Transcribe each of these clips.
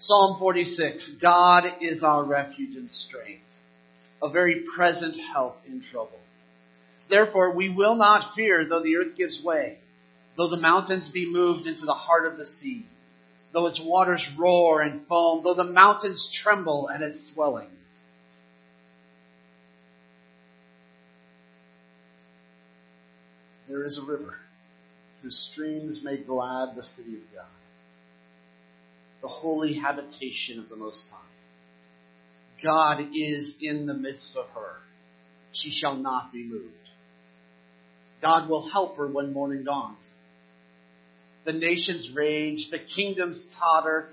Psalm 46, God is our refuge and strength, a very present help in trouble. Therefore we will not fear though the earth gives way, though the mountains be moved into the heart of the sea, though its waters roar and foam, though the mountains tremble at its swelling. There is a river whose streams make glad the city of God, the holy habitation of the Most High. God is in the midst of her. She shall not be moved. God will help her when morning dawns. The nations rage, the kingdoms totter.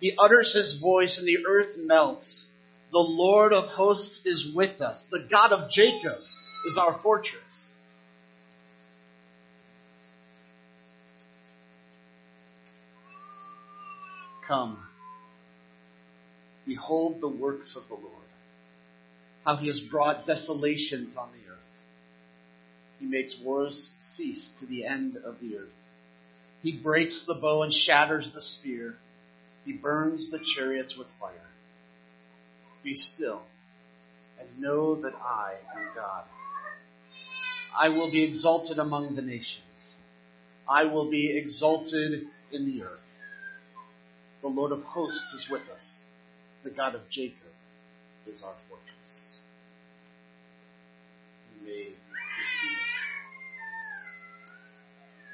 He utters his voice and the earth melts. The Lord of hosts is with us. The God of Jacob is our fortress. Come, behold the works of the Lord, how he has brought desolations on the earth. He makes wars cease to the end of the earth. He breaks the bow and shatters the spear. He burns the chariots with fire. Be still and know that I am God. I will be exalted among the nations. I will be exalted in the earth. The Lord of hosts is with us. The God of Jacob is our fortress. You may seated.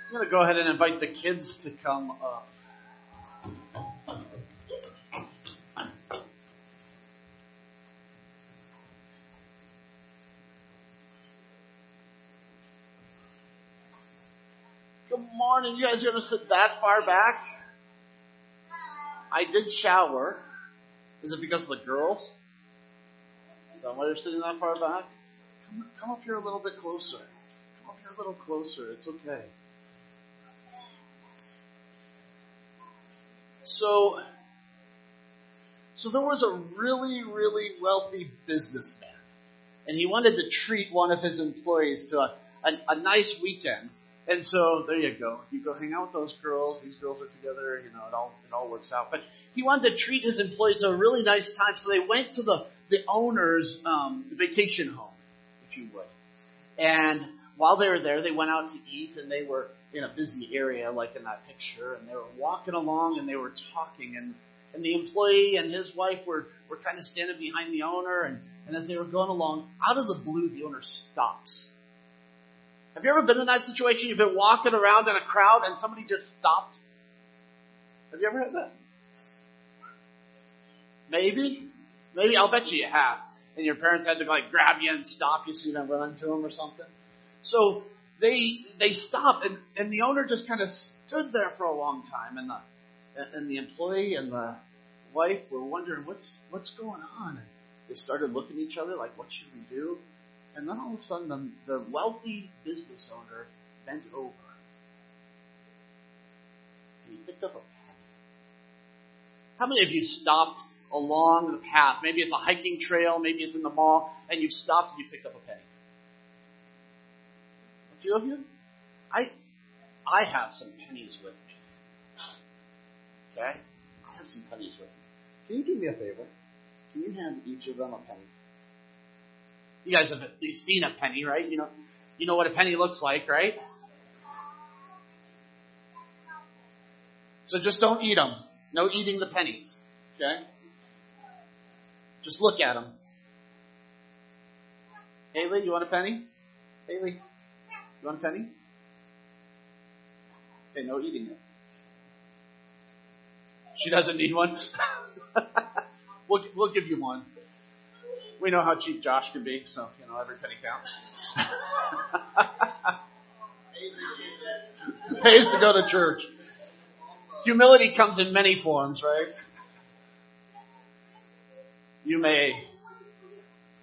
I'm going to go ahead and invite the kids to come up. Good morning. You guys gonna sit that far back? I did shower. Is it because of the girls? Is that why you're sitting that far back? Come, come up here a little bit closer. Come up here a little closer. It's okay. So, so there was a really, really wealthy businessman, and he wanted to treat one of his employees to a, a, a nice weekend. And so there you go. You go hang out with those girls. These girls are together. You know, it all it all works out. But he wanted to treat his employee to a really nice time, so they went to the the owner's um, vacation home, if you would. And while they were there, they went out to eat, and they were in a busy area, like in that picture, and they were walking along, and they were talking, and and the employee and his wife were were kind of standing behind the owner, and and as they were going along, out of the blue, the owner stops have you ever been in that situation? You've been walking around in a crowd and somebody just stopped? Have you ever had that? Maybe. Maybe. I'll bet you you have. And your parents had to like grab you and stop you so you don't run into them or something. So they, they stopped and, and the owner just kind of stood there for a long time and the, and the employee and the wife were wondering what's, what's going on. And they started looking at each other like, what should we do? And then all of a sudden, the, the wealthy business owner bent over and he picked up a penny. How many of you stopped along the path? Maybe it's a hiking trail, maybe it's in the mall, and you've stopped and you picked up a penny. A few of you? I, I have some pennies with me. Okay? I have some pennies with me. Can you do me a favor? Can you hand each of them a penny? You guys have at least seen a penny, right? You know, you know what a penny looks like, right? So just don't eat them. No eating the pennies. Okay? Just look at them. Haley, you want a penny? Haley, you want a penny? Okay, no eating it. She doesn't need one. we'll, we'll give you one we know how cheap Josh can be, so you know every penny counts. Pays to go to church. Humility comes in many forms, right? You may.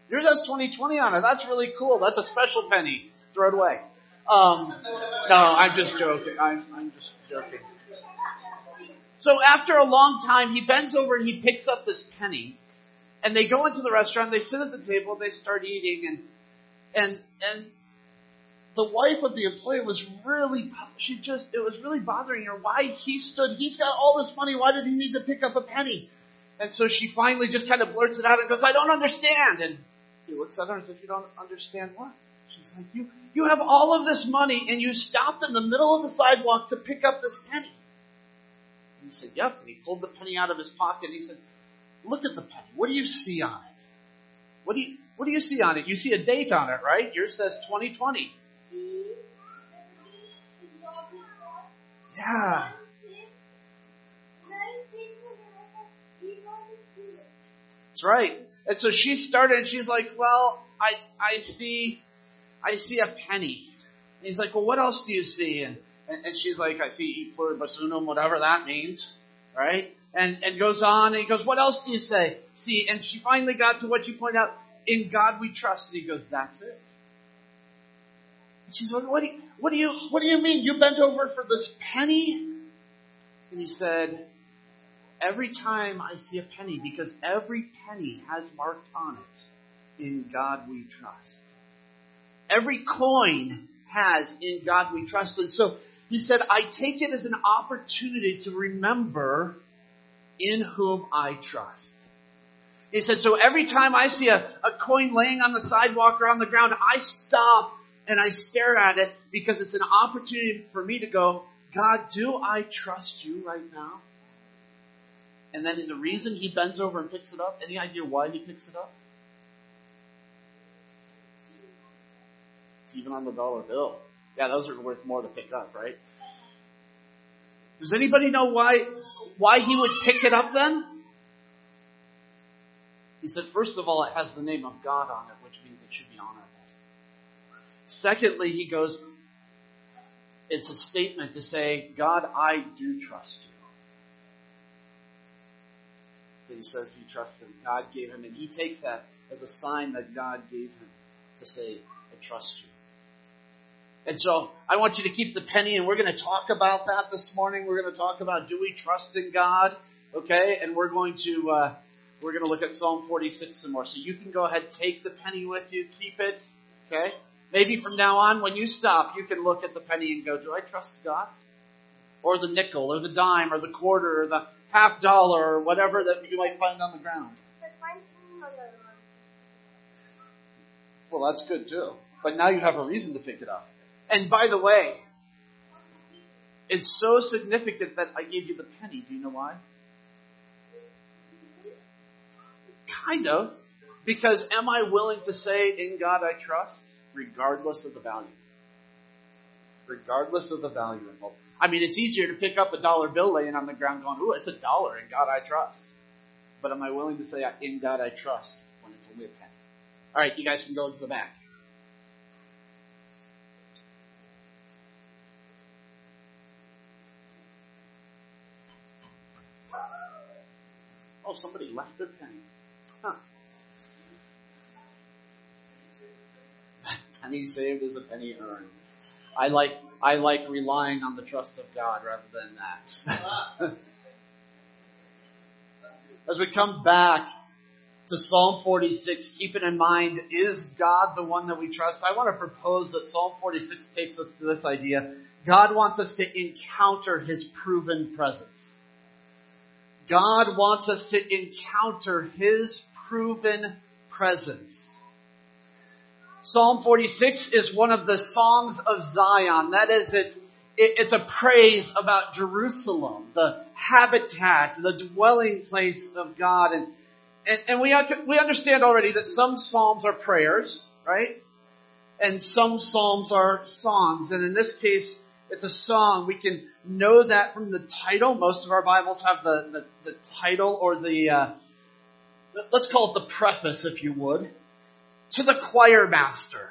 Yours has 2020 on it. That's really cool. That's a special penny. Throw it away. Um, no, I'm just joking. I'm, I'm just joking. So after a long time, he bends over and he picks up this penny and they go into the restaurant, they sit at the table, they start eating, and and and the wife of the employee was really, she just, it was really bothering her why he stood, he's got all this money, why did he need to pick up a penny? And so she finally just kind of blurts it out and goes, I don't understand. And he looks at her and says, you don't understand what? She's like, you, you have all of this money and you stopped in the middle of the sidewalk to pick up this penny. And he said, yep. And he pulled the penny out of his pocket and he said, look at the penny. What do you see on it? What do you, what do you see on it? You see a date on it, right? Yours says 2020. Yeah. That's right. And so she started and she's like, well, I, I see, I see a penny. And he's like, well, what else do you see? And, and, and she's like, I see e pluribus unum, whatever that means. Right? And, and goes on and he goes, what else do you say? See, and she finally got to what you point out, in God we trust. And he goes, that's it. And she's like, what do you, what do you, what do you mean? You bent over for this penny? And he said, every time I see a penny, because every penny has marked on it, in God we trust. Every coin has in God we trust. And so he said, I take it as an opportunity to remember in whom I trust. He said, so every time I see a, a coin laying on the sidewalk or on the ground, I stop and I stare at it because it's an opportunity for me to go, God, do I trust you right now? And then the reason he bends over and picks it up, any idea why he picks it up? It's even on the dollar bill. Yeah, those are worth more to pick up, right? Does anybody know why, why he would pick it up then? He said, first of all, it has the name of God on it, which means it should be honorable. Secondly, he goes, it's a statement to say, God, I do trust you. That he says he trusts him. God gave him, and he takes that as a sign that God gave him to say, I trust you. And so I want you to keep the penny and we're going to talk about that this morning. We're going to talk about do we trust in God? Okay. And we're going to, uh, we're going to look at Psalm 46 some more. So you can go ahead, take the penny with you, keep it. Okay. Maybe from now on, when you stop, you can look at the penny and go, do I trust God? Or the nickel, or the dime, or the quarter, or the half dollar, or whatever that you might find on the ground. Well, that's good too. But now you have a reason to pick it up. And by the way, it's so significant that I gave you the penny. Do you know why? Kind of. Because am I willing to say, in God I trust, regardless of the value? Regardless of the value involved. I mean, it's easier to pick up a dollar bill laying on the ground going, ooh, it's a dollar, in God I trust. But am I willing to say, in God I trust, when it's only a penny? Alright, you guys can go into the back. Oh, somebody left their penny. Huh. penny saved is a penny earned. I like I like relying on the trust of God rather than that. As we come back to Psalm 46, keeping in mind, is God the one that we trust? I want to propose that Psalm 46 takes us to this idea. God wants us to encounter His proven presence. God wants us to encounter His proven presence. Psalm 46 is one of the songs of Zion. That is, it's, it, it's a praise about Jerusalem, the habitat, the dwelling place of God. And, and, and we, we understand already that some psalms are prayers, right? And some psalms are songs. And in this case, it's a song. We can know that from the title. Most of our Bibles have the, the, the title or the, uh, let's call it the preface, if you would, to the choir master,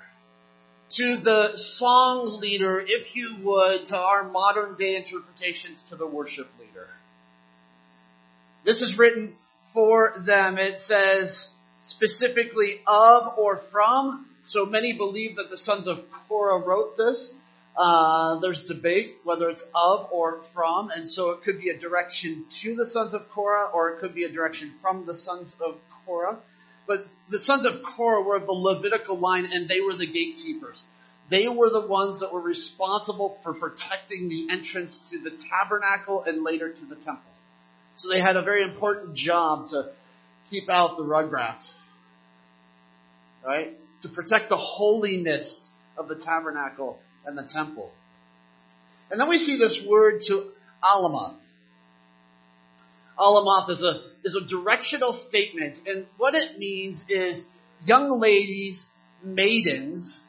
to the song leader, if you would, to our modern day interpretations to the worship leader. This is written for them. It says specifically of or from. So many believe that the sons of Korah wrote this. Uh, there's debate whether it's of or from, and so it could be a direction to the sons of Korah, or it could be a direction from the sons of Korah. But the sons of Korah were of the Levitical line, and they were the gatekeepers. they were the ones that were responsible for protecting the entrance to the tabernacle and later to the temple. So they had a very important job to keep out the rugrats. Right? To protect the holiness of the tabernacle and the temple. And then we see this word to Alamoth. Alamoth is a, is a directional statement and what it means is young ladies, maidens,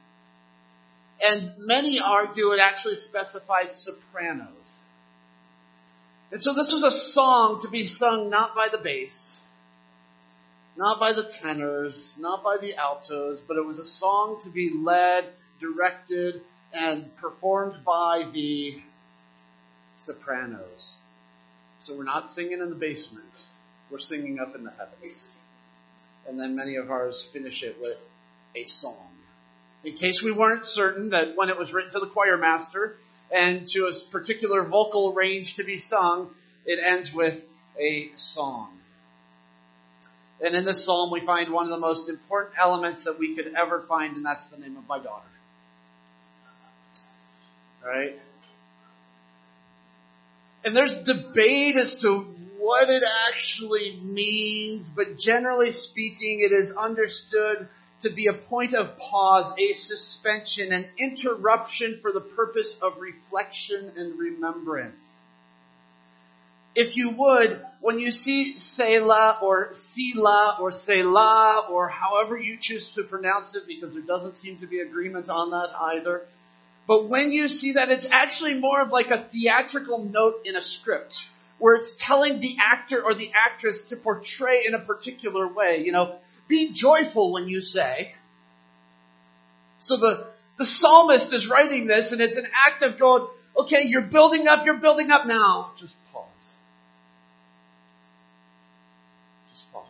and many argue it actually specifies sopranos. And so this was a song to be sung not by the bass, not by the tenors, not by the altos, but it was a song to be led, directed, and performed by the sopranos. So we're not singing in the basement. We're singing up in the heavens. And then many of ours finish it with a song. In case we weren't certain that when it was written to the choir master and to a particular vocal range to be sung, it ends with a song. And in this psalm we find one of the most important elements that we could ever find and that's the name of my daughter. Right? And there's debate as to what it actually means, but generally speaking, it is understood to be a point of pause, a suspension, an interruption for the purpose of reflection and remembrance. If you would, when you see Selah or Selah or Selah or however you choose to pronounce it, because there doesn't seem to be agreement on that either, but when you see that, it's actually more of like a theatrical note in a script where it's telling the actor or the actress to portray in a particular way. You know, be joyful when you say. So the, the psalmist is writing this and it's an act of going, okay, you're building up, you're building up now. Just pause. Just pause.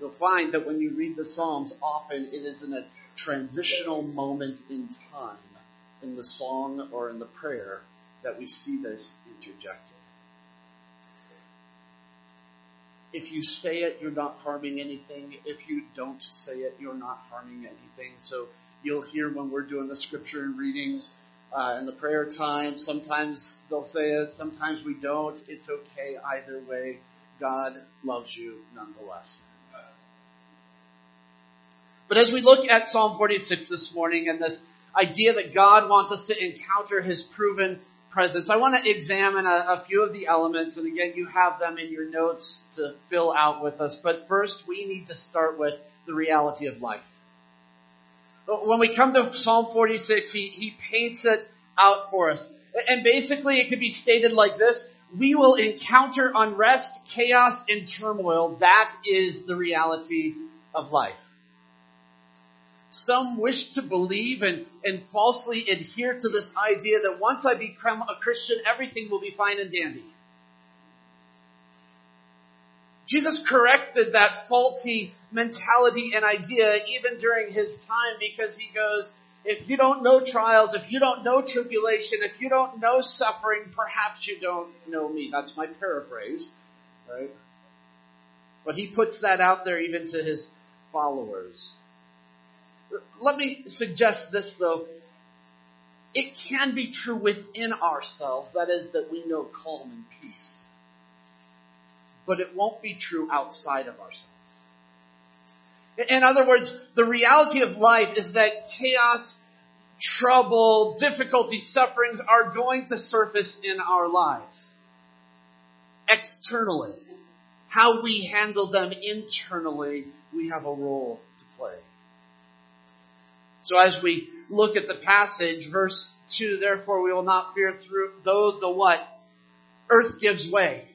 You'll find that when you read the Psalms, often it is in a transitional moment in time in the song or in the prayer that we see this interjected. If you say it, you're not harming anything. If you don't say it, you're not harming anything. So you'll hear when we're doing the scripture and reading uh, in the prayer time, sometimes they'll say it, sometimes we don't. It's okay either way. God loves you nonetheless. But as we look at Psalm 46 this morning and this idea that God wants us to encounter His proven presence, I want to examine a, a, few of the elements, and again, you have them in your notes to fill out with us. But first, we need to start with the reality of life. When we come to Psalm 46, he, he paints it out for us. And basically, it could be stated like this. We will encounter unrest, chaos, and turmoil. That is the reality of life. Some wish to believe and, and falsely adhere to this idea that once I become a Christian, everything will be fine and dandy. Jesus corrected that faulty mentality and idea even during his time because he goes, if you don't know trials, if you don't know tribulation, if you don't know suffering, perhaps you don't know me. That's my paraphrase, right? But he puts that out there even to his followers. Let me suggest this though. It can be true within ourselves, that is that we know calm and peace. But it won't be true outside of ourselves. In other words, the reality of life is that chaos, trouble, difficulty, sufferings are going to surface in our lives. Externally. How we handle them internally, we have a role to play. So as we look at the passage, verse 2, therefore we will not fear through, though the what? Earth gives way.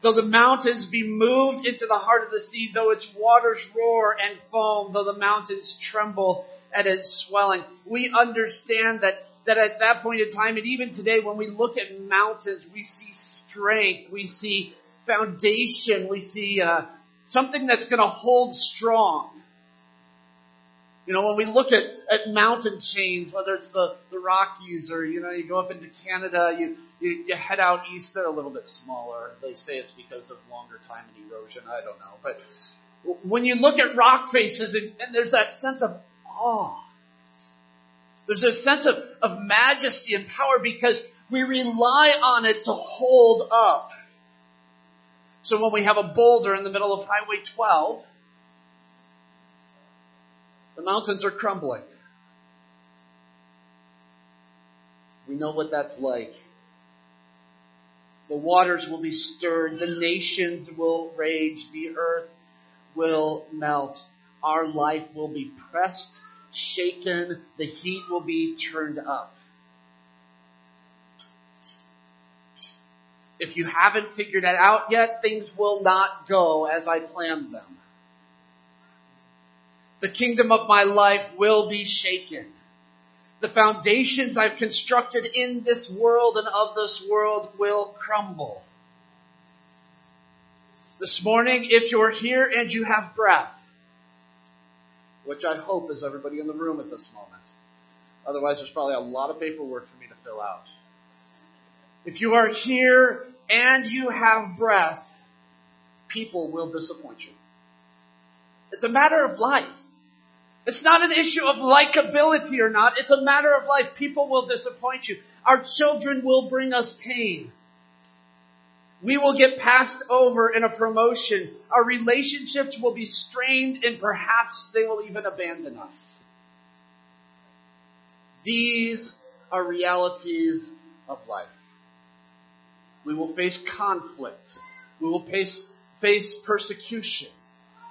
Though the mountains be moved into the heart of the sea, though its waters roar and foam, though the mountains tremble at its swelling. We understand that, that at that point in time, and even today when we look at mountains, we see strength, we see foundation, we see uh, something that's going to hold strong. You know, when we look at, at mountain chains, whether it's the, the Rockies or, you know, you go up into Canada, you, you, you head out east, they're a little bit smaller. They say it's because of longer time and erosion. I don't know. But When you look at rock faces and, and there's that sense of awe. There's a sense of, of majesty and power because we rely on it to hold up. So when we have a boulder in the middle of Highway 12, the mountains are crumbling. We know what that's like. The waters will be stirred. The nations will rage. The earth will melt. Our life will be pressed, shaken. The heat will be turned up. If you haven't figured it out yet, things will not go as I planned them. The kingdom of my life will be shaken. The foundations I've constructed in this world and of this world will crumble. This morning, if you're here and you have breath, which I hope is everybody in the room at this moment, otherwise there's probably a lot of paperwork for me to fill out. If you are here and you have breath, people will disappoint you. It's a matter of life. It's not an issue of likability or not. It's a matter of life. People will disappoint you. Our children will bring us pain. We will get passed over in a promotion. Our relationships will be strained and perhaps they will even abandon us. These are realities of life. We will face conflict. We will face, face persecution.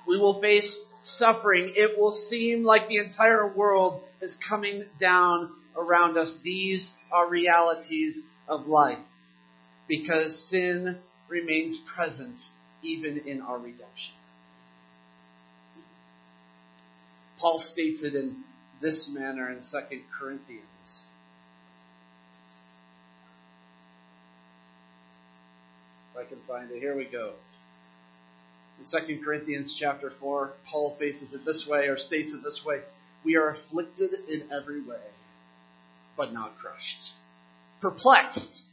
We will face suffering. It will seem like the entire world is coming down around us. These are realities of life because sin remains present even in our redemption. Paul states it in this manner in 2 Corinthians. If I can find it, here we go. In 2 Corinthians chapter 4, Paul faces it this way or states it this way. We are afflicted in every way, but not crushed. Perplexed,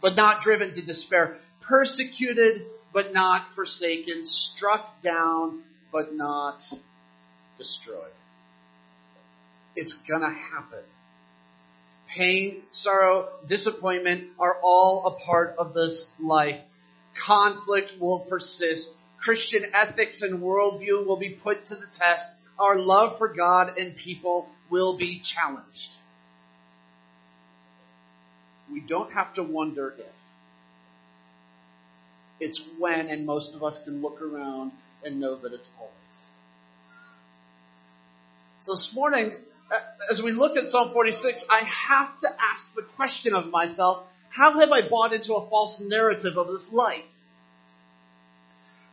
but not driven to despair. Persecuted, but not forsaken. Struck down, but not destroyed. It's gonna happen. Pain, sorrow, disappointment are all a part of this life. Conflict will persist. Christian ethics and worldview will be put to the test. Our love for God and people will be challenged. We don't have to wonder if. It's when, and most of us can look around and know that it's always. So this morning, as we look at Psalm 46, I have to ask the question of myself, how have I bought into a false narrative of this life?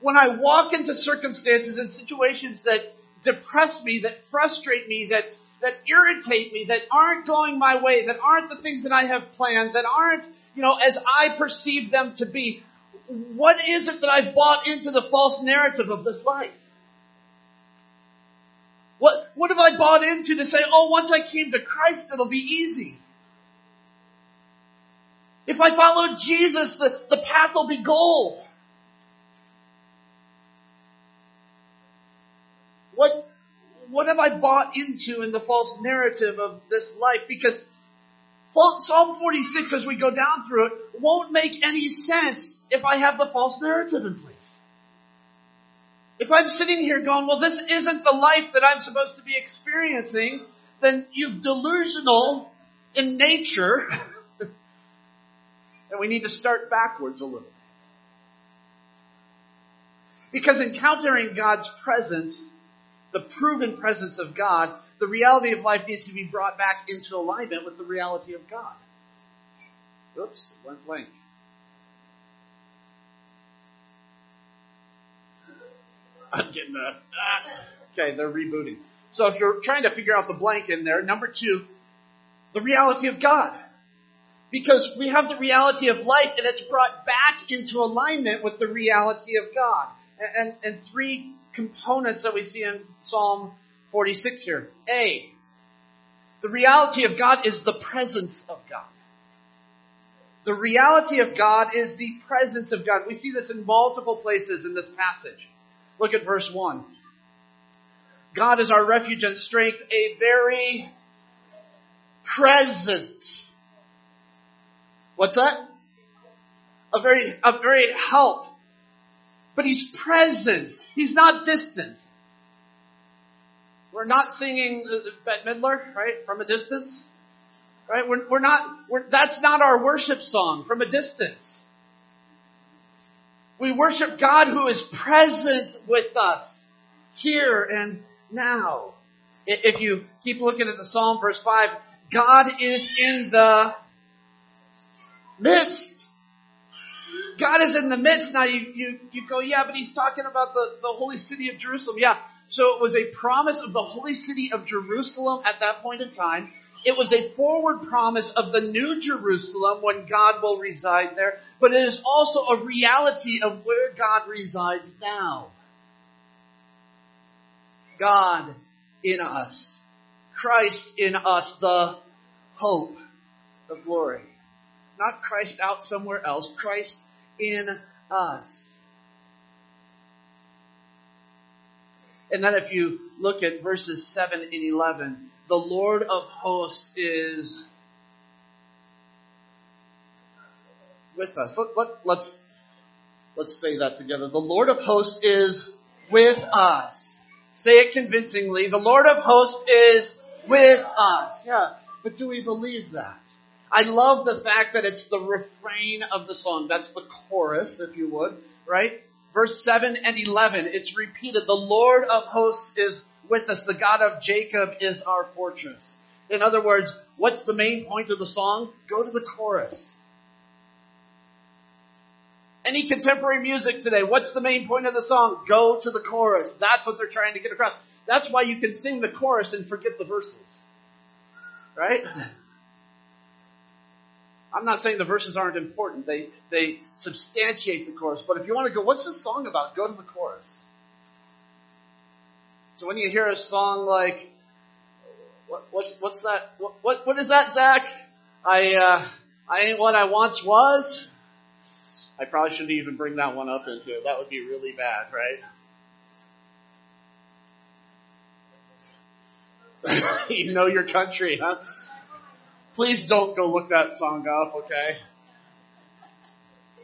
When I walk into circumstances and situations that depress me, that frustrate me, that, that irritate me, that aren't going my way, that aren't the things that I have planned, that aren't, you know, as I perceive them to be, what is it that I've bought into the false narrative of this life? What, what have I bought into to say, oh, once I came to Christ, it'll be easy. If I follow Jesus, the, the path will be gold. What, what have I bought into in the false narrative of this life? Because Psalm 46, as we go down through it, won't make any sense if I have the false narrative in place. If I'm sitting here going, well, this isn't the life that I'm supposed to be experiencing, then you've delusional in nature. and we need to start backwards a little. Because encountering God's presence the proven presence of God, the reality of life needs to be brought back into alignment with the reality of God. Oops, went blank. I'm getting the, ah, okay, they're rebooting. So if you're trying to figure out the blank in there, number two, the reality of God. Because we have the reality of life and it's brought back into alignment with the reality of God. And, and, and three components that we see in Psalm 46 here. A, the reality of God is the presence of God. The reality of God is the presence of God. We see this in multiple places in this passage. Look at verse 1. God is our refuge and strength, a very present. What's that? A very, a very help. But he's present. He's not distant. We're not singing uh, Bette Midler, right? From a distance. Right? We're, we're not, we're, that's not our worship song from a distance. We worship God who is present with us here and now. If you keep looking at the Psalm verse 5, God is in the midst. God is in the midst. Now you, you, you go, yeah, but he's talking about the, the holy city of Jerusalem. Yeah. So it was a promise of the holy city of Jerusalem at that point in time. It was a forward promise of the new Jerusalem when God will reside there, but it is also a reality of where God resides now. God in us. Christ in us, the hope of glory. Not Christ out somewhere else, Christ in us. And then if you look at verses 7 and 11, the Lord of hosts is with us. Let, let, let's, let's say that together. The Lord of hosts is with us. Say it convincingly. The Lord of hosts is with us. Yeah. But do we believe that? I love the fact that it's the refrain of the song. That's the chorus, if you would, right? Verse 7 and 11, it's repeated. The Lord of hosts is with us. The God of Jacob is our fortress. In other words, what's the main point of the song? Go to the chorus. Any contemporary music today, what's the main point of the song? Go to the chorus. That's what they're trying to get across. That's why you can sing the chorus and forget the verses. Right? I'm not saying the verses aren't important. They, they substantiate the chorus. But if you want to go, what's the song about? Go to the chorus. So when you hear a song like, what, what's, what's that? What, what, what is that, Zach? I, uh, I ain't what I once was. I probably shouldn't even bring that one up into it. That would be really bad, right? you know your country, huh? Please don't go look that song up, okay?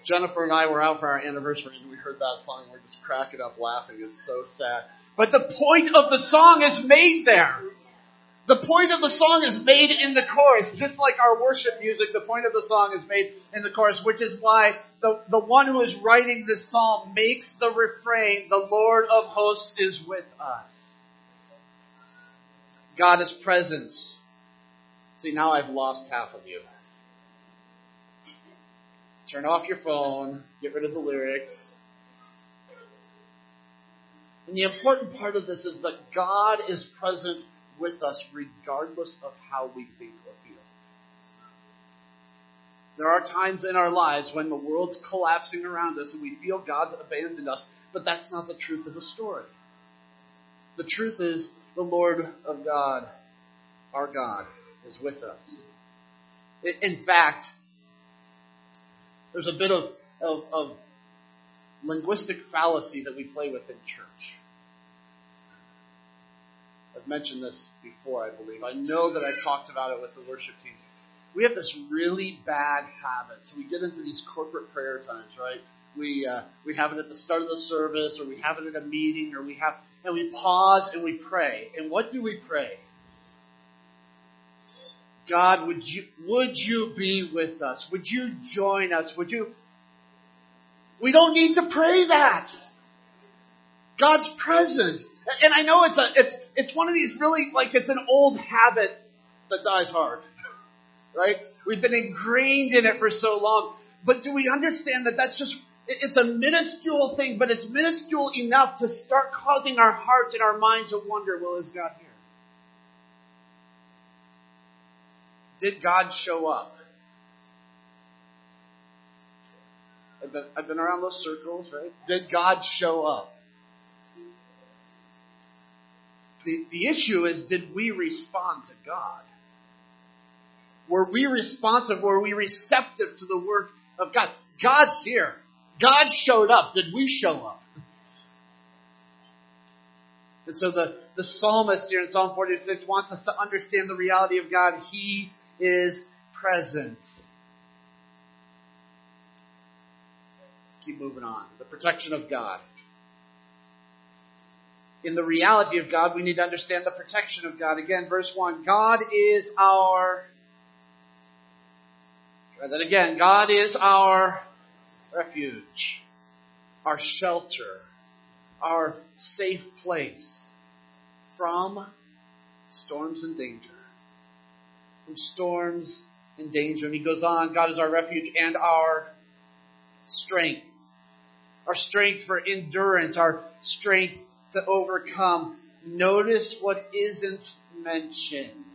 Jennifer and I were out for our anniversary and we heard that song and we're just cracking up laughing. It's so sad. But the point of the song is made there. The point of the song is made in the chorus, just like our worship music, the point of the song is made in the chorus, which is why the, the one who is writing this psalm makes the refrain, the Lord of hosts is with us. God is present. See, now I've lost half of you. Turn off your phone, get rid of the lyrics, and the important part of this is that God is present with us regardless of how we think or feel. There are times in our lives when the world's collapsing around us and we feel God's abandoned us, but that's not the truth of the story. The truth is the Lord of God, our God, is with us. In fact, there's a bit of, of, of linguistic fallacy that we play with in church. I've mentioned this before, I believe. I know that I've talked about it with the worship team. We have this really bad habit. So we get into these corporate prayer times, right? We uh, we have it at the start of the service, or we have it at a meeting, or we have, and we pause and we pray. And what do we pray? God, would you would you be with us? Would you join us? Would you? We don't need to pray that. God's present. And I know it's a, it's, it's one of these really, like it's an old habit that dies hard. Right? We've been ingrained in it for so long. But do we understand that that's just, it's a minuscule thing, but it's minuscule enough to start causing our hearts and our mind to wonder, well, is God here? Did God show up? I've been, I've been around those circles, right? Did God show up? The, the issue is, did we respond to God? Were we responsive? Were we receptive to the work of God? God's here. God showed up. Did we show up? And so the, the psalmist here in Psalm 46 wants us to understand the reality of God. He is present. Keep moving on. The protection of God. In the reality of God, we need to understand the protection of God. Again, verse 1. God is our Try that again. God is our refuge, our shelter, our safe place from storms and danger. From storms and danger. And he goes on, God is our refuge and our strength. Our strength for endurance, our strength to overcome. Notice what isn't mentioned.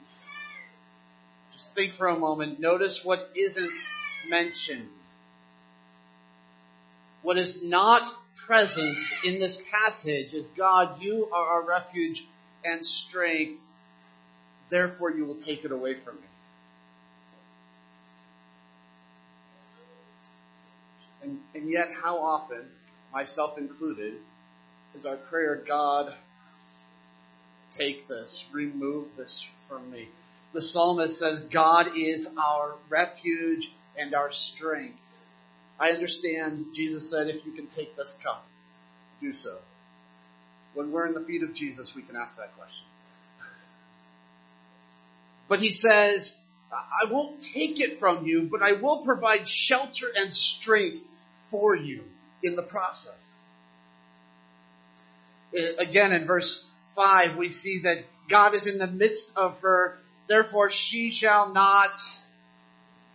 Just think for a moment. Notice what isn't mentioned. What is not present in this passage is God, you are our refuge and strength. Therefore you will take it away from me. And, and yet how often, myself included, is our prayer, God, take this, remove this from me. The psalmist says, God is our refuge and our strength. I understand Jesus said, if you can take this cup, do so. When we're in the feet of Jesus, we can ask that question. But he says, I won't take it from you, but I will provide shelter and strength for you in the process. Uh, again, in verse 5, we see that God is in the midst of her, therefore she shall not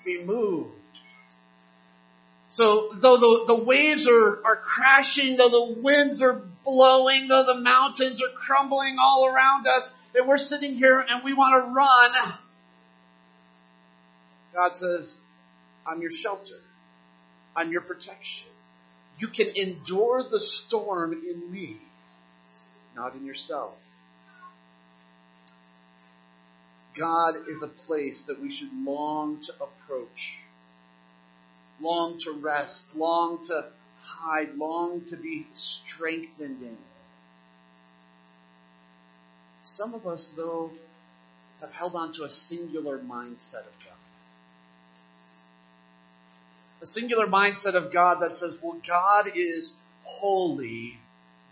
be moved. So though the, the waves are, are crashing, though the winds are blowing, though the mountains are crumbling all around us, and we're sitting here and we want to run, God says, I'm your shelter. I'm your protection. You can endure the storm in me, not in yourself. God is a place that we should long to approach, long to rest, long to hide, long to be strengthened in. Some of us, though, have held on to a singular mindset of God a singular mindset of God that says, well, God is holy,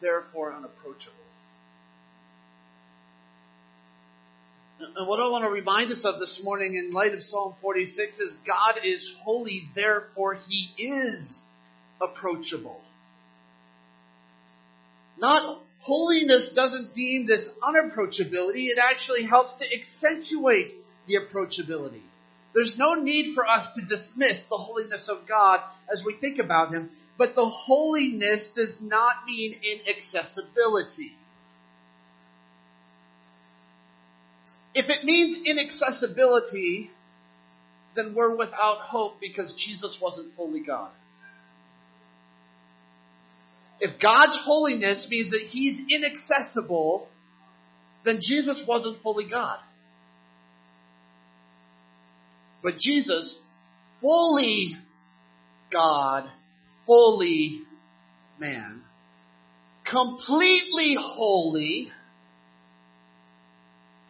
therefore unapproachable. And what I want to remind us of this morning in light of Psalm 46 is God is holy, therefore he is approachable. Not holiness doesn't deem this unapproachability, it actually helps to accentuate the approachability. There's no need for us to dismiss the holiness of God as we think about Him, but the holiness does not mean inaccessibility. If it means inaccessibility, then we're without hope because Jesus wasn't fully God. If God's holiness means that He's inaccessible, then Jesus wasn't fully God. But Jesus, fully God, fully man, completely holy,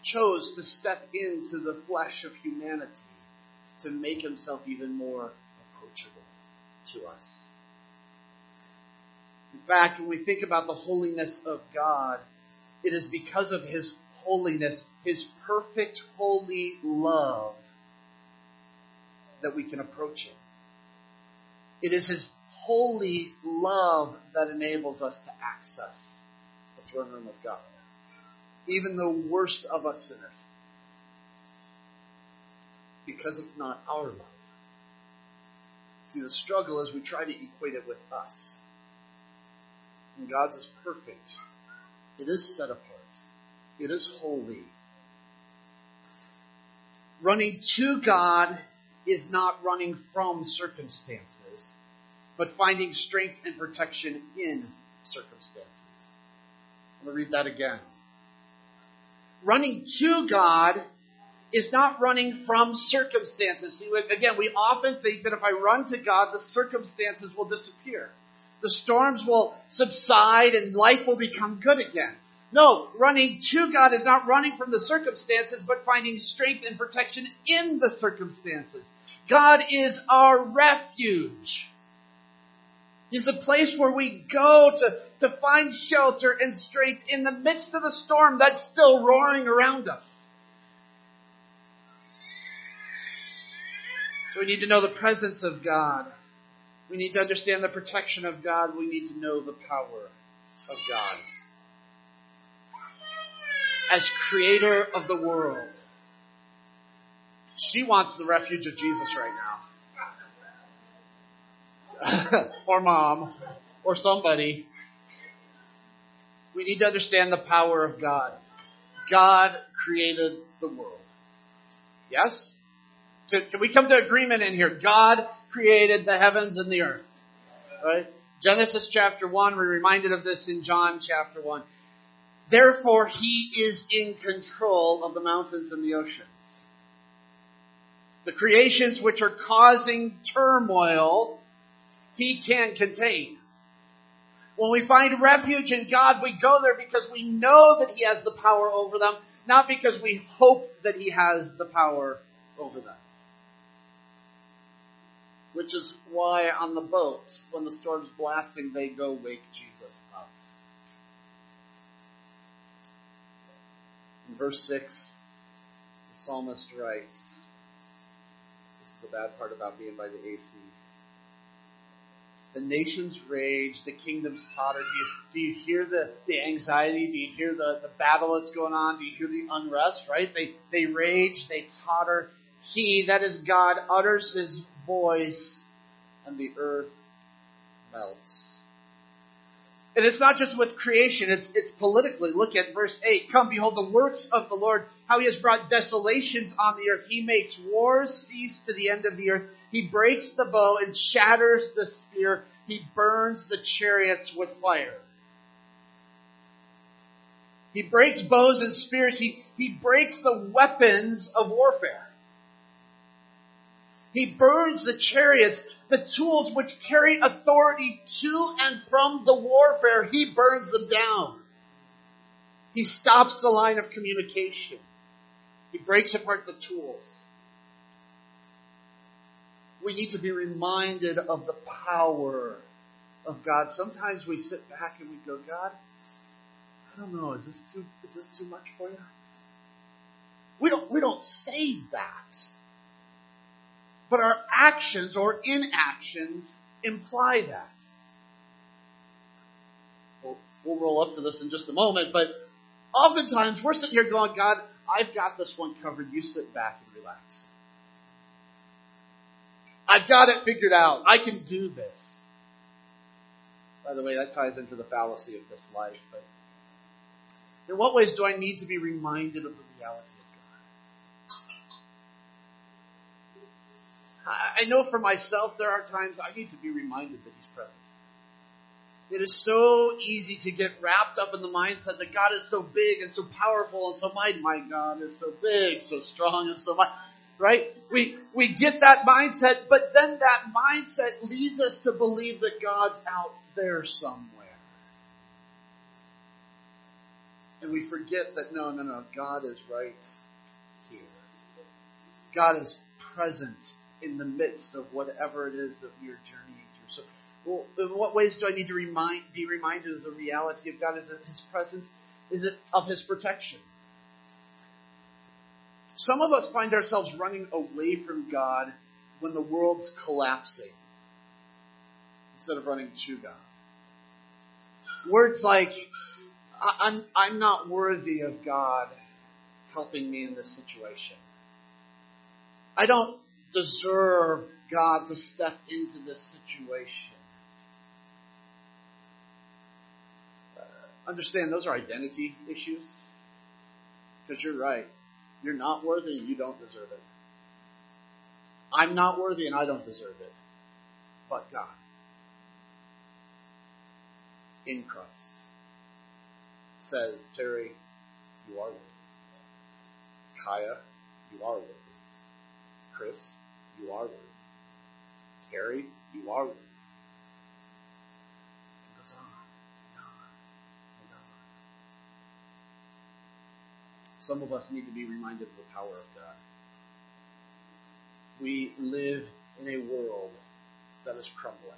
chose to step into the flesh of humanity to make himself even more approachable to us. In fact, when we think about the holiness of God, it is because of his holiness, his perfect holy love, that we can approach Him. It is His holy love that enables us to access the throne room of God. Even the worst of us sinners. Because it's not our love. See, the struggle is we try to equate it with us. And God's is perfect. It is set apart. It is holy. Running to God is not running from circumstances, but finding strength and protection in circumstances. I'm going to read that again. Running to God is not running from circumstances. See, again, we often think that if I run to God, the circumstances will disappear. The storms will subside and life will become good again. No, running to God is not running from the circumstances, but finding strength and protection in the circumstances. God is our refuge. He's a place where we go to, to find shelter and strength in the midst of the storm that's still roaring around us. So we need to know the presence of God. We need to understand the protection of God. We need to know the power of God. As creator of the world, she wants the refuge of Jesus right now. or mom. Or somebody. We need to understand the power of God. God created the world. Yes? Can, we come to agreement in here? God created the heavens and the earth. Right? Genesis chapter 1, we're reminded of this in John chapter 1. Therefore, he is in control of the mountains and the oceans. The creations which are causing turmoil, he can contain. When we find refuge in God, we go there because we know that he has the power over them, not because we hope that he has the power over them which is why on the boat, when the storm's blasting, they go wake Jesus up. In verse 6, the psalmist writes, this is the bad part about being by the AC. The nations rage, the kingdoms totter. Do you, do you hear the, the anxiety? Do you hear the, the battle that's going on? Do you hear the unrest, right? They, they rage, they totter. He, that is God, utters his voice and the earth melts. And it's not just with creation, it's, it's politically. Look at verse 8. Come, behold the works of the Lord, how he has brought desolations on the earth. He makes wars cease to the end of the earth. He breaks the bow and shatters the spear. He burns the chariots with fire. He breaks bows and spears. He, he breaks the weapons of warfare. He burns the chariots, the tools which carry authority to and from the warfare. He burns them down. He stops the line of communication. He breaks apart the tools. We need to be reminded of the power of God. Sometimes we sit back and we go, God, I don't know, is this too, is this too much for you? We don't, we don't say that but our actions or inactions imply that. We'll, we'll roll up to this in just a moment, but oftentimes we're sitting here going, God, I've got this one covered. You sit back and relax. I've got it figured out. I can do this. By the way, that ties into the fallacy of this life, but in what ways do I need to be reminded of the reality I know for myself there are times I need to be reminded that He's present. It is so easy to get wrapped up in the mindset that God is so big and so powerful and so mighty. My God is so big, so strong and so mighty. Right? We, we get that mindset, but then that mindset leads us to believe that God's out there somewhere. And we forget that no, no, no, God is right here. God is present in the midst of whatever it is that we are journeying through. So, well, in what ways do I need to remind, be reminded of the reality of God? Is it His presence? Is it of His protection? Some of us find ourselves running away from God when the world's collapsing instead of running to God. Words like, I'm, I'm not worthy of God helping me in this situation. I don't deserve God to step into this situation. Uh, understand those are identity issues. Because you're right. You're not worthy and you don't deserve it. I'm not worthy and I don't deserve it. But God. In Christ. Says, Terry, you are worthy. Kaya, you are worthy. Chris, you are worthy. Carrie, you are worthy. It goes on. some of us need to be reminded of the power of God. We live in a world that is crumbling.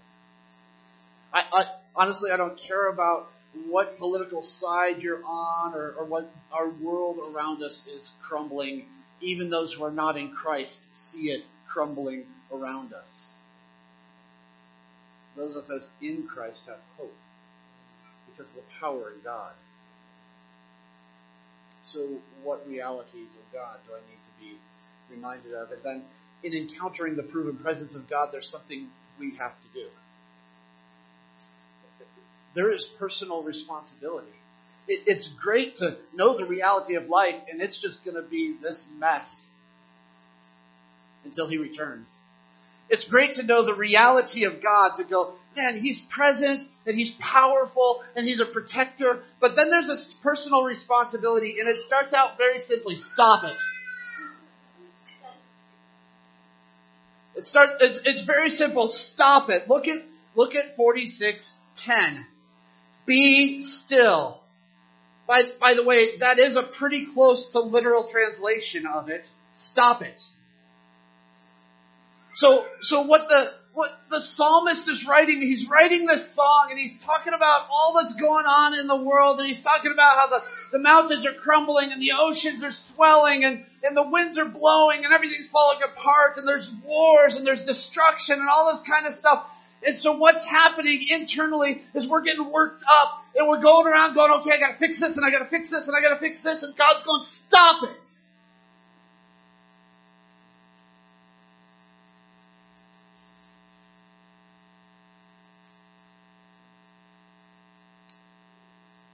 I, I honestly, I don't care about what political side you're on or, or what our world around us is crumbling. Even those who are not in Christ see it crumbling around us. Those of us in Christ have hope because of the power in God. So what realities of God do I need to be reminded of? And then in encountering the proven presence of God, there's something we have to do. There is personal responsibility. It, it's great to know the reality of life and it's just gonna be this mess until He returns. It's great to know the reality of God to go, man, He's present and He's powerful and He's a protector. But then there's this personal responsibility and it starts out very simply, stop it. It starts, it's, it's very simple, stop it. Look at, look at 4610. Be still. By, by the way, that is a pretty close to literal translation of it. Stop it. So, so what the, what the psalmist is writing, he's writing this song and he's talking about all that's going on in the world and he's talking about how the, the mountains are crumbling and the oceans are swelling and, and the winds are blowing and everything's falling apart and there's wars and there's destruction and all this kind of stuff. And so what's happening internally is we're getting worked up and we're going around going, okay, I gotta fix this and I gotta fix this and I gotta fix this and God's going, stop it.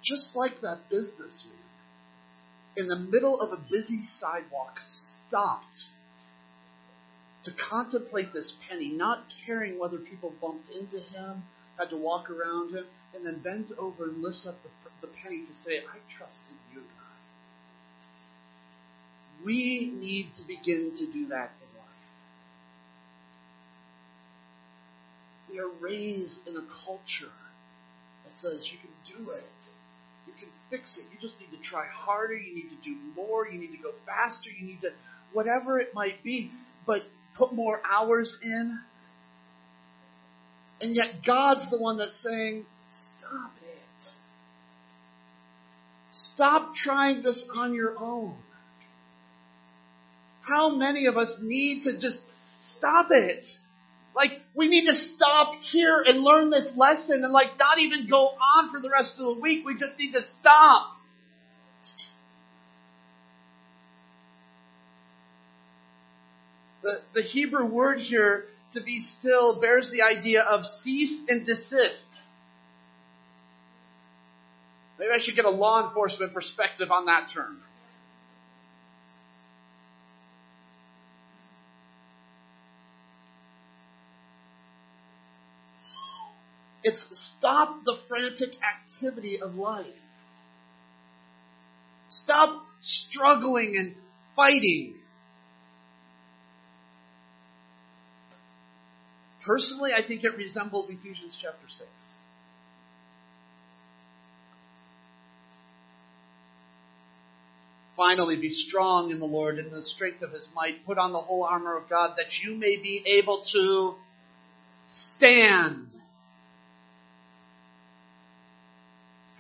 Just like that businessman, in the middle of a busy sidewalk, stopped to contemplate this penny, not caring whether people bumped into him, had to walk around him, and then bends over and lifts up the, the penny to say, I trusted you, God. We need to begin to do that in life. We are raised in a culture that says you can do it. Can fix it. You just need to try harder. You need to do more. You need to go faster. You need to, whatever it might be, but put more hours in. And yet God's the one that's saying, stop it. Stop trying this on your own. How many of us need to just stop it? Like, we need to stop here and learn this lesson and like not even go on for the rest of the week. We just need to stop. The, the Hebrew word here to be still bears the idea of cease and desist. Maybe I should get a law enforcement perspective on that term. It's stop the frantic activity of life. Stop struggling and fighting. Personally, I think it resembles Ephesians chapter 6. Finally, be strong in the Lord and in the strength of his might. Put on the whole armor of God that you may be able to stand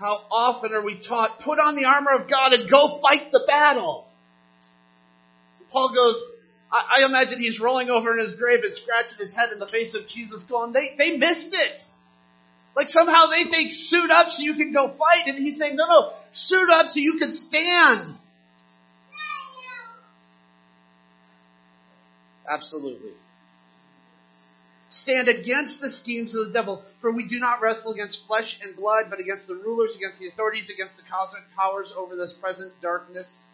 How often are we taught, put on the armor of God and go fight the battle? Paul goes, I, I imagine he's rolling over in his grave and scratching his head in the face of Jesus going, they, they missed it. Like somehow they think suit up so you can go fight and he's saying, no, no, suit up so you can stand. Absolutely stand against the schemes of the devil, for we do not wrestle against flesh and blood, but against the rulers, against the authorities, against the cosmic powers over this present darkness,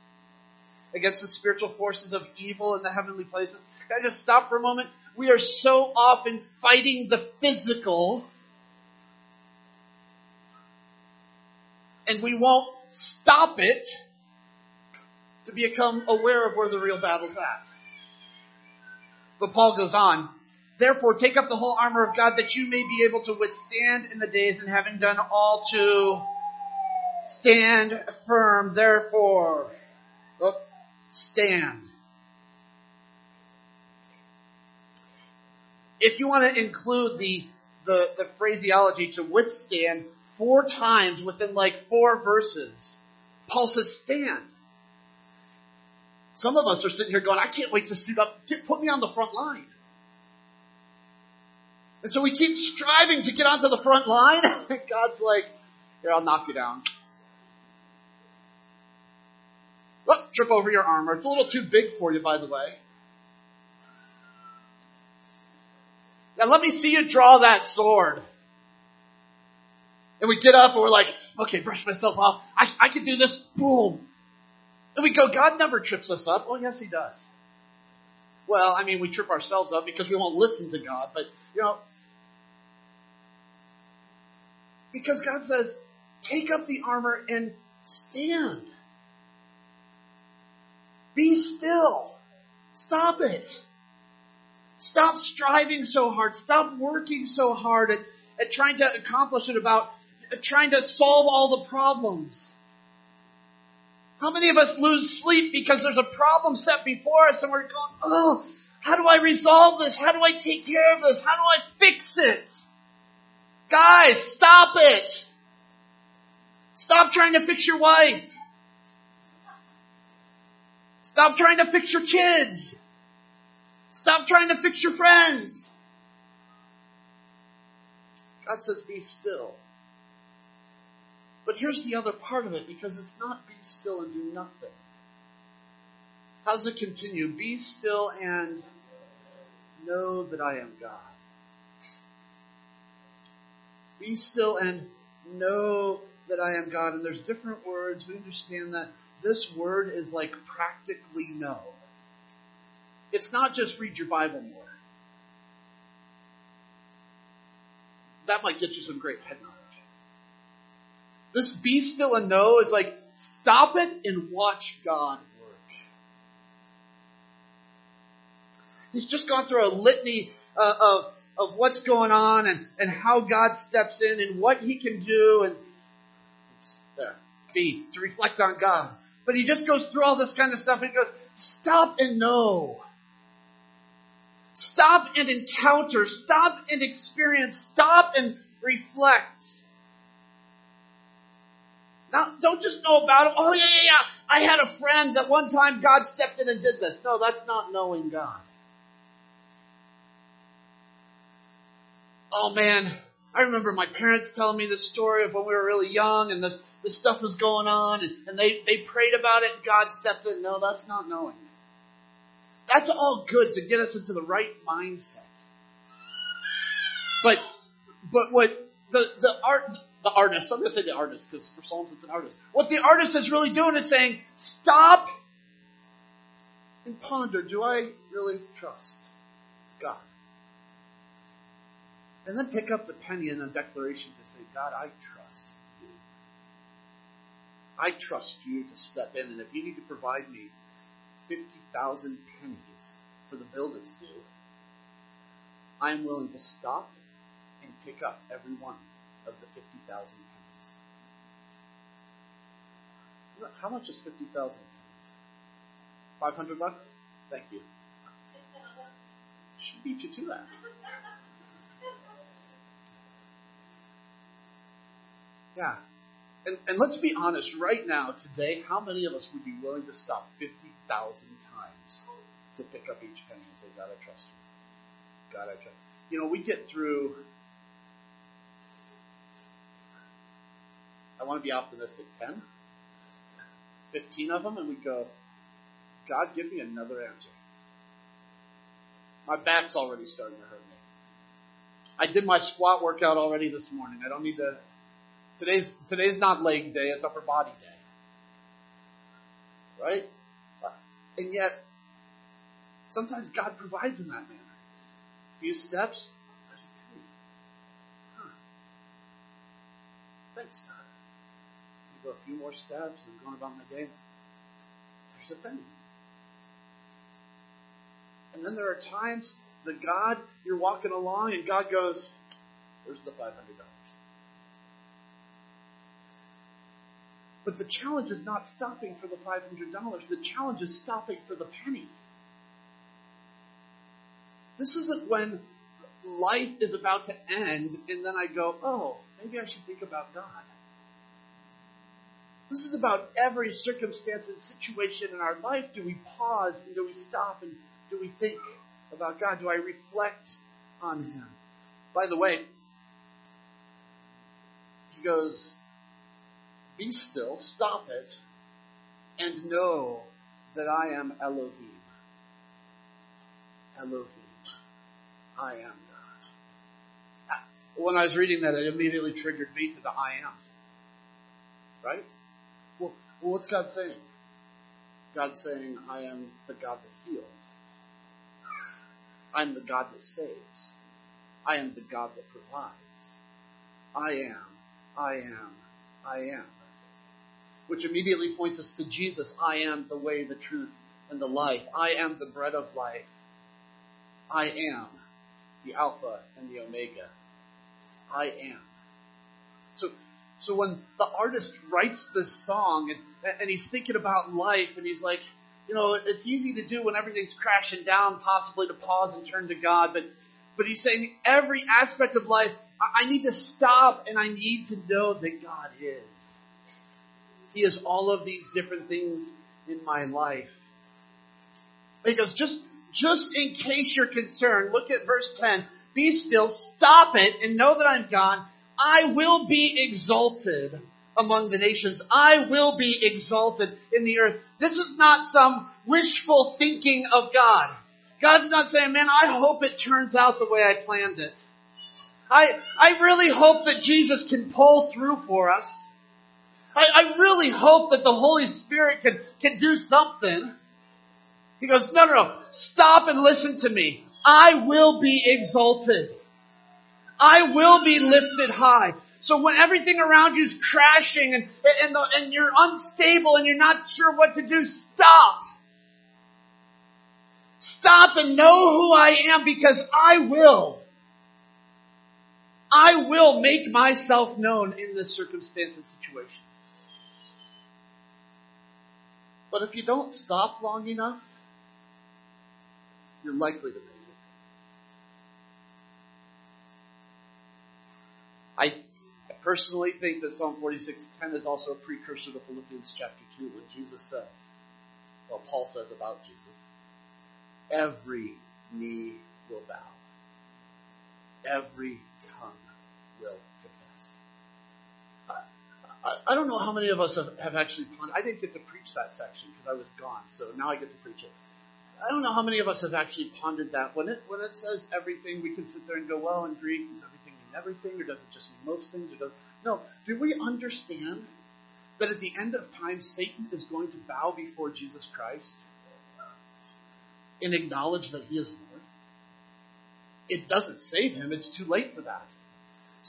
against the spiritual forces of evil in the heavenly places. Can I just stop for a moment? We are so often fighting the physical, and we won't stop it to become aware of where the real battle's at. But Paul goes on, Therefore, take up the whole armor of God that you may be able to withstand in the days and having done all to stand firm. Therefore, oh, stand. If you want to include the, the, the phraseology to withstand four times within like four verses, Paul says stand. Some of us are sitting here going, I can't wait to suit up, get, put me on the front line. And so we keep striving to get onto the front line, and God's like, here, I'll knock you down. Look, trip over your armor. It's a little too big for you, by the way. Now let me see you draw that sword. And we get up and we're like, okay, brush myself off. I, I can do this. Boom. And we go, God never trips us up. Oh yes, He does. Well, I mean, we trip ourselves up because we won't listen to God, but you know, because God says, take up the armor and stand. Be still. Stop it. Stop striving so hard. Stop working so hard at, at trying to accomplish it about trying to solve all the problems. How many of us lose sleep because there's a problem set before us and we're going, oh, how do I resolve this? How do I take care of this? How do I fix it? Guys, stop it! Stop trying to fix your wife. Stop trying to fix your kids. Stop trying to fix your friends. God says be still. But here's the other part of it because it's not be still and do nothing. How does it continue? Be still and know that I am God. Be still and know that I am God. And there's different words. We understand that this word is like practically know. It's not just read your Bible more. That might get you some great head knowledge. This be still and know is like stop it and watch God work. He's just gone through a litany uh, of of what's going on and, and how God steps in and what he can do and there, be, to reflect on God. But he just goes through all this kind of stuff and he goes, stop and know. Stop and encounter. Stop and experience. Stop and reflect. Now, don't just know about it. Oh yeah, yeah, yeah. I had a friend that one time God stepped in and did this. No, that's not knowing God. Oh man, I remember my parents telling me this story of when we were really young and this, this stuff was going on and, and they, they prayed about it and God stepped in. No, that's not knowing. That's all good to get us into the right mindset. But, but what the, the art, the artist, I'm to say the artist because for Psalms it's an artist. What the artist is really doing is saying, stop and ponder, do I really trust God? And then pick up the penny in a declaration to say, God, I trust you. I trust you to step in, and if you need to provide me 50,000 pennies for the bill that's due, I am willing to stop and pick up every one of the 50,000 pennies. How much is 50,000 pennies? 500 bucks? Thank you. She beat you to that. Yeah. And, and let's be honest, right now, today, how many of us would be willing to stop 50,000 times to pick up each penny and say, God, I trust you. God, I trust you. You know, we get through, I want to be optimistic, 10, 15 of them, and we go, God, give me another answer. My back's already starting to hurt me. I did my squat workout already this morning. I don't need to Today's, today's not leg day, it's upper body day. Right? And yet, sometimes God provides in that manner. A few steps, there's a penny. Huh. Thanks, God. I go a few more steps and going about my day, there's a penny. And then there are times that God, you're walking along and God goes, there's the $500. But the challenge is not stopping for the $500. The challenge is stopping for the penny. This isn't when life is about to end and then I go, oh, maybe I should think about God. This is about every circumstance and situation in our life. Do we pause and do we stop and do we think about God? Do I reflect on Him? By the way, he goes, be still, stop it, and know that I am Elohim. Elohim. I am God. Ah, when I was reading that, it immediately triggered me to the I ams. Right? Well, well, what's God saying? God's saying, I am the God that heals. I'm the God that saves. I am the God that provides. I am, I am, I am. Which immediately points us to Jesus. I am the way, the truth, and the life. I am the bread of life. I am the Alpha and the Omega. I am. So, so when the artist writes this song and, and he's thinking about life and he's like, you know, it's easy to do when everything's crashing down, possibly to pause and turn to God, but, but he's saying every aspect of life, I, I need to stop and I need to know that God is. He is all of these different things in my life. He goes, just, just in case you're concerned, look at verse 10. Be still, stop it, and know that I'm God. I will be exalted among the nations. I will be exalted in the earth. This is not some wishful thinking of God. God's not saying, man, I hope it turns out the way I planned it. I, I really hope that Jesus can pull through for us. I, I really hope that the Holy Spirit can, can do something. He goes, no, no, no, stop and listen to me. I will be exalted. I will be lifted high. So when everything around you is crashing and, and, the, and you're unstable and you're not sure what to do, stop. Stop and know who I am because I will. I will make myself known in this circumstance and situation. But if you don't stop long enough, you're likely to miss it. I, personally think that Psalm 46:10 is also a precursor to Philippians chapter 2 when Jesus says, well, Paul says about Jesus, every knee will bow. Every tongue will. I, I, don't know how many of us have, have actually pondered. I didn't get to preach that section because I was gone, so now I get to preach it. I don't know how many of us have actually pondered that. When it when it says everything, we can sit there and go, well, in Greek, does everything mean everything, or does it just mean most things, or does no? Do we understand that at the end of time, Satan is going to bow before Jesus Christ and acknowledge that He is Lord? It doesn't save him; it's too late for that.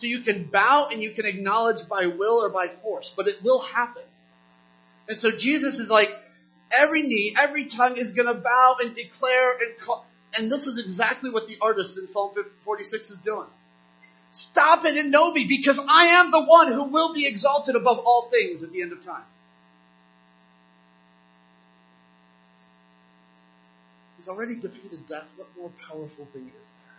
So you can bow and you can acknowledge by will or by force, but it will happen. And so Jesus is like, every knee, every tongue is going to bow and declare and call. And this is exactly what the artist in Psalm 46 is doing. Stop it and know me because I am the one who will be exalted above all things at the end of time. He's already defeated death. What more powerful thing is there?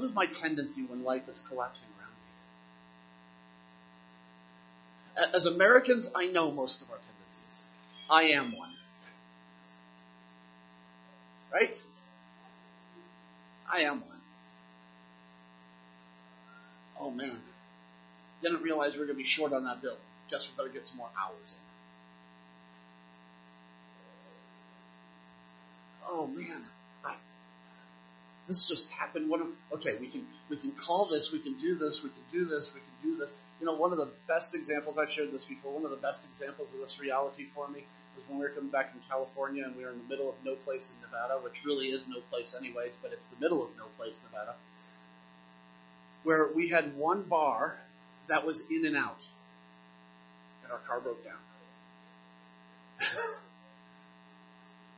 What is my tendency when life is collapsing around me? As Americans, I know most of our tendencies. I am one. Right? I am one. Oh man. Didn't realize we are going to be short on that bill. Guess we better get some more hours in. Oh man. This just happened. Of, okay, we can, we can call this, we can do this, we can do this, we can do this. You know, one of the best examples, I've shared this before, one of the best examples of this reality for me was when we were coming back from California and we were in the middle of no place in Nevada, which really is no place anyways, but it's the middle of no place, in Nevada, where we had one bar that was in and out. And our car broke down.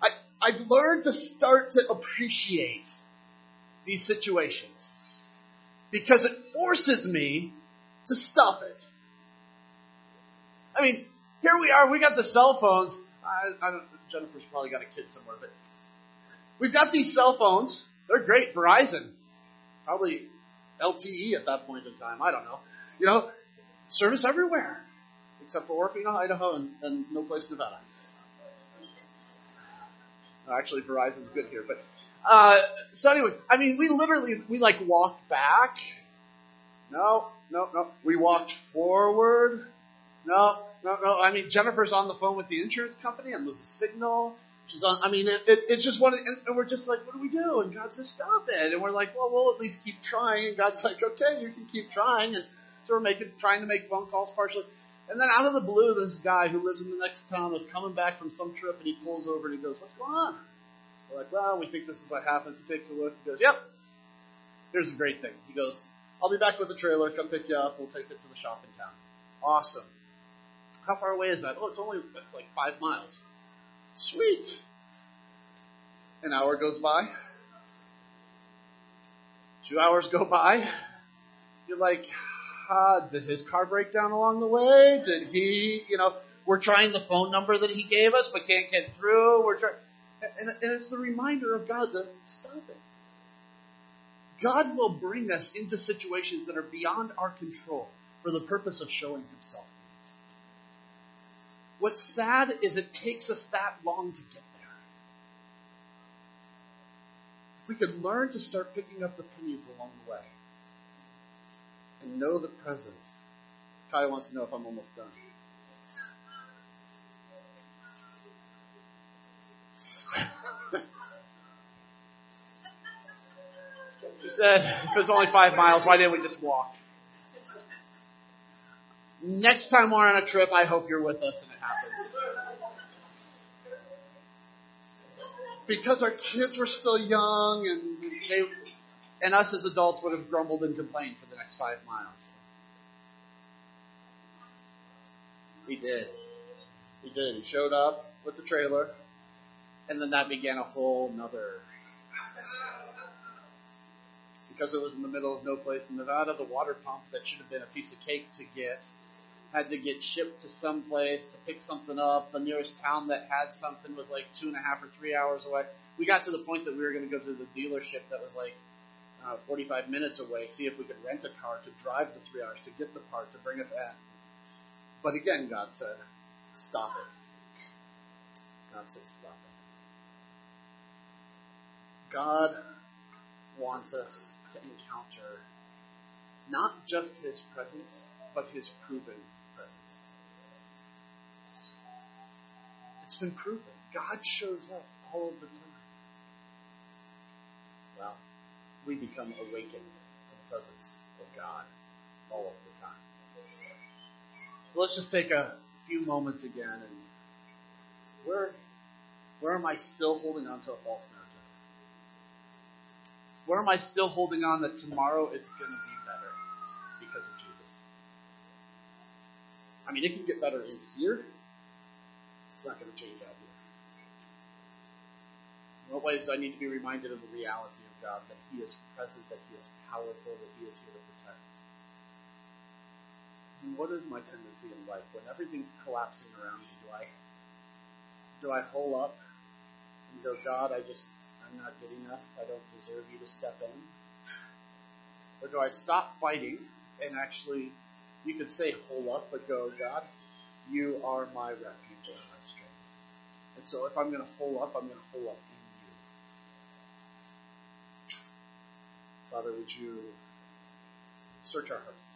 I, I've learned to start to appreciate these situations. because it forces me to stop it. I mean, here we are, we got the cell phones. I, I don't, Jennifer's probably got a kid somewhere, but we've got these cell phones. They're great. Verizon. Probably LTE at that point in time. I don't know. You know, service everywhere. Except for Orofino, Idaho, and, and no place Nevada. Actually, Verizon's good here, but, uh, so anyway, I mean, we literally, we like walked back. No, no, no. We walked forward. No, no, no. I mean, Jennifer's on the phone with the insurance company and a signal. She's on, I mean, it, it, it's just one, and we're just like, what do we do? And God says, stop it. And we're like, well, we'll at least keep trying. And God's like, okay, you can keep trying. And so we're making, trying to make phone calls partially. And then out of the blue, this guy who lives in the next town is coming back from some trip and he pulls over and he goes, what's going on? We're like, well, we think this is what happens. He takes a look. He goes, yep. Here's a great thing. He goes, I'll be back with the trailer. Come pick you up. We'll take it to the shop in town. Awesome. How far away is that? Oh, it's only, it's like five miles. Sweet. An hour goes by. Two hours go by. You're like, uh, did his car break down along the way? Did he, you know, we're trying the phone number that he gave us but can't get through. We're trying, and, and it's the reminder of God that stop it. God will bring us into situations that are beyond our control for the purpose of showing himself. What's sad is it takes us that long to get there. If we could learn to start picking up the pennies along the way and know the presence. Kai wants to know if I'm almost done. Said, if it was only five miles, why didn't we just walk? Next time we're on a trip, I hope you're with us and it happens. Because our kids were still young and they, and us as adults would have grumbled and complained for the next five miles. He did. He did. He showed up with the trailer, and then that began a whole nother. Because it was in the middle of no place in Nevada, the water pump that should have been a piece of cake to get had to get shipped to some place to pick something up. The nearest town that had something was like two and a half or three hours away. We got to the point that we were going to go to the dealership that was like uh, 45 minutes away, see if we could rent a car to drive the three hours to get the part to bring it back. But again, God said, stop it. God said, stop it. God wants us to encounter not just His presence, but His proven presence. It's been proven. God shows up all of the time. Well, we become awakened to the presence of God all of the time. So let's just take a few moments again and where where am I still holding on to a false narrative? Where am I still holding on that tomorrow it's going to be better because of Jesus? I mean, it can get better in here. It's not going to change out here. In what ways do I need to be reminded of the reality of God, that He is present, that He is powerful, that He is here to protect? And what is my tendency in life when everything's collapsing around me? Do I do I hole up and go, God, I just I'm not good enough. I don't deserve you to step in? Or do I stop fighting and actually, you could say hole up, but go, God, you are my refuge and my strength. And so if I'm going to hole up, I'm going to hole up in you. Father, would you search our hearts